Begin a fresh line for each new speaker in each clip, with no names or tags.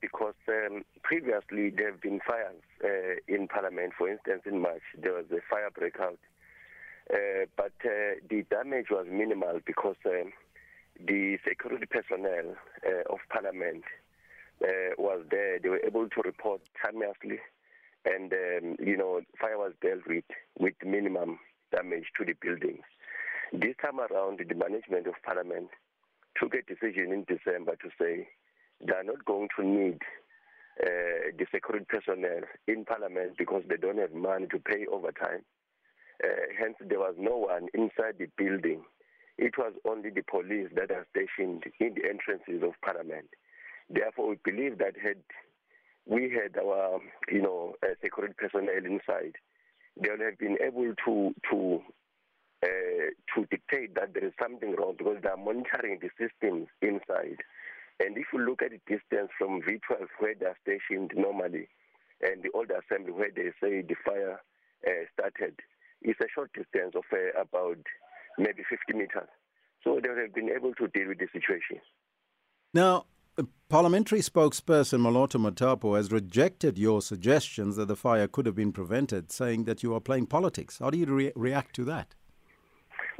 because um, previously there have been fires uh, in Parliament. For instance, in March there was a fire breakout, uh, but uh, the damage was minimal because um, the security personnel uh, of Parliament uh, was there. They were able to report timeously, and um, you know fire was dealt with with minimum damage to the buildings. This time around, the management of Parliament took a decision in December to say they are not going to need uh, the security personnel in Parliament because they don't have money to pay overtime. Uh, hence, there was no one inside the building. It was only the police that are stationed in the entrances of Parliament. Therefore, we believe that had we had our, you know, uh, security personnel inside, they would have been able to to uh, to dictate that there is something wrong because they are monitoring the systems inside. And if you look at the distance from V12 where they are stationed normally and the old assembly where they say the fire uh, started, it's a short distance of uh, about maybe 50 meters. So they have been able to deal with the situation.
Now, Parliamentary spokesperson Moloto Mothapo has rejected your suggestions that the fire could have been prevented, saying that you are playing politics. How do you re- react to that?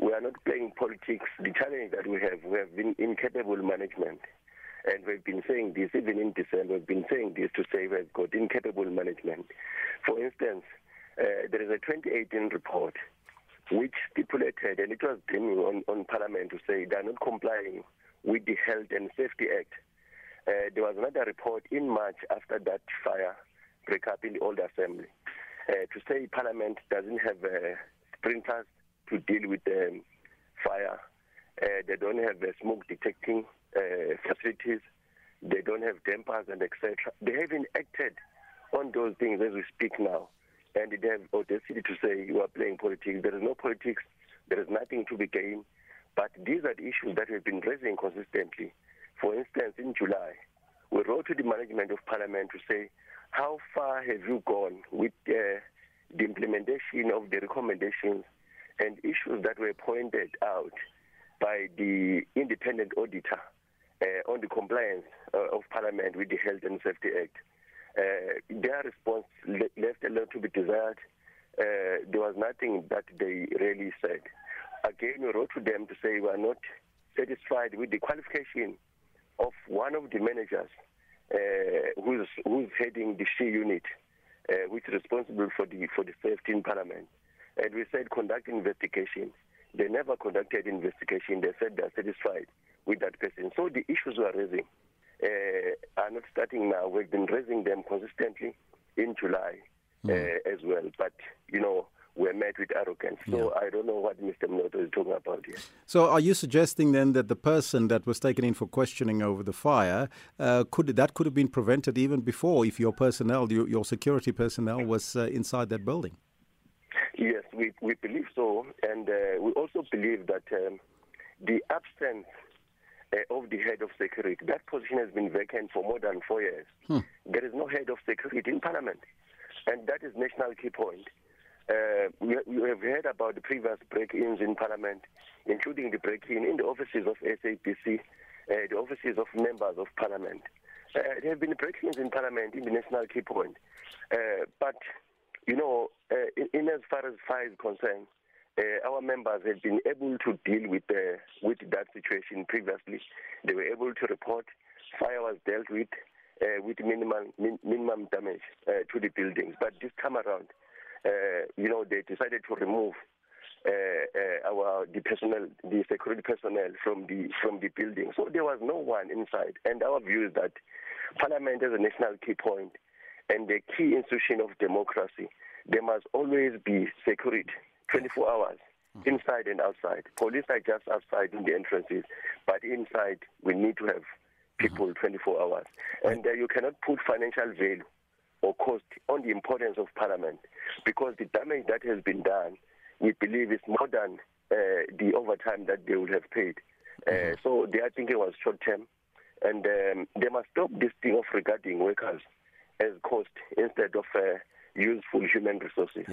We are not playing politics. The challenge that we have, we have been incapable management. And we've been saying this, even in December, we've been saying this to say we've got incapable management. For instance, uh, there is a 2018 report which stipulated, and it was bringing on, on Parliament to say they are not complying with the Health and Safety Act. Uh, there was another report in March after that fire break up in the old assembly uh, to say Parliament doesn't have uh, sprinklers to deal with the um, fire. Uh, they don't have uh, smoke detecting uh, facilities. They don't have dampers and etc. They haven't acted on those things as we speak now. And they have audacity to say you are playing politics. There is no politics. There is nothing to be gained. But these are the issues that we've been raising consistently. For instance, in July, we wrote to the management of Parliament to say, how far have you gone with uh, the implementation of the recommendations and issues that were pointed out by the independent auditor uh, on the compliance uh, of Parliament with the Health and Safety Act? Uh, their response le- left a lot to be desired. Uh, there was nothing that they really said. Again, we wrote to them to say we are not satisfied with the qualification of one of the managers uh, who's, who's heading the C unit, which is responsible for the, for the safety in Parliament. And we said conduct investigation. They never conducted investigation. They said they're satisfied with that person. So the issues we are raising uh, are not starting now. We've been raising them consistently in July mm. uh, as well. But, you know, we're met with arrogance. So yeah. I don't know what Mr. Mnoto is talking about here.
So are you suggesting then that the person that was taken in for questioning over the fire uh, could that could have been prevented even before if your personnel, your, your security personnel, was uh, inside that building?
Yes, we, we believe so. And uh, we also believe that um, the absence uh, of the head of security, that position has been vacant for more than four years. Hmm. There is no head of security in Parliament. And that is national key point. Uh, we, we, have heard about the previous break-ins in Parliament, including the break-in in the offices of SAPC, uh, the offices of members of Parliament. Uh, there have been break-ins in Parliament in the national key point. Uh, but, you know, uh, in, in, as far as fire is concerned, uh, our members have been able to deal with with that situation previously. They were able to report fire was dealt with with minimum min, minimum damage to the buildings. But this time around, uh, you know, they decided to remove uh, uh, our the personnel, the security personnel from the from the building. So there was no one inside. And our view is that Parliament is a national key point and the key institution of democracy. There must always be security, 24 hours, mm-hmm. inside and outside. Police are just outside in the entrances, but inside we need to have people mm-hmm. 24 hours. And uh, you cannot put financial value or cost on the importance of Parliament because the damage that has been done, we believe, is more than uh, the overtime that they would have paid. Uh, mm-hmm. So their thinking was short term, and um, they must stop this thing of regarding workers as cost instead of uh, useful human resources.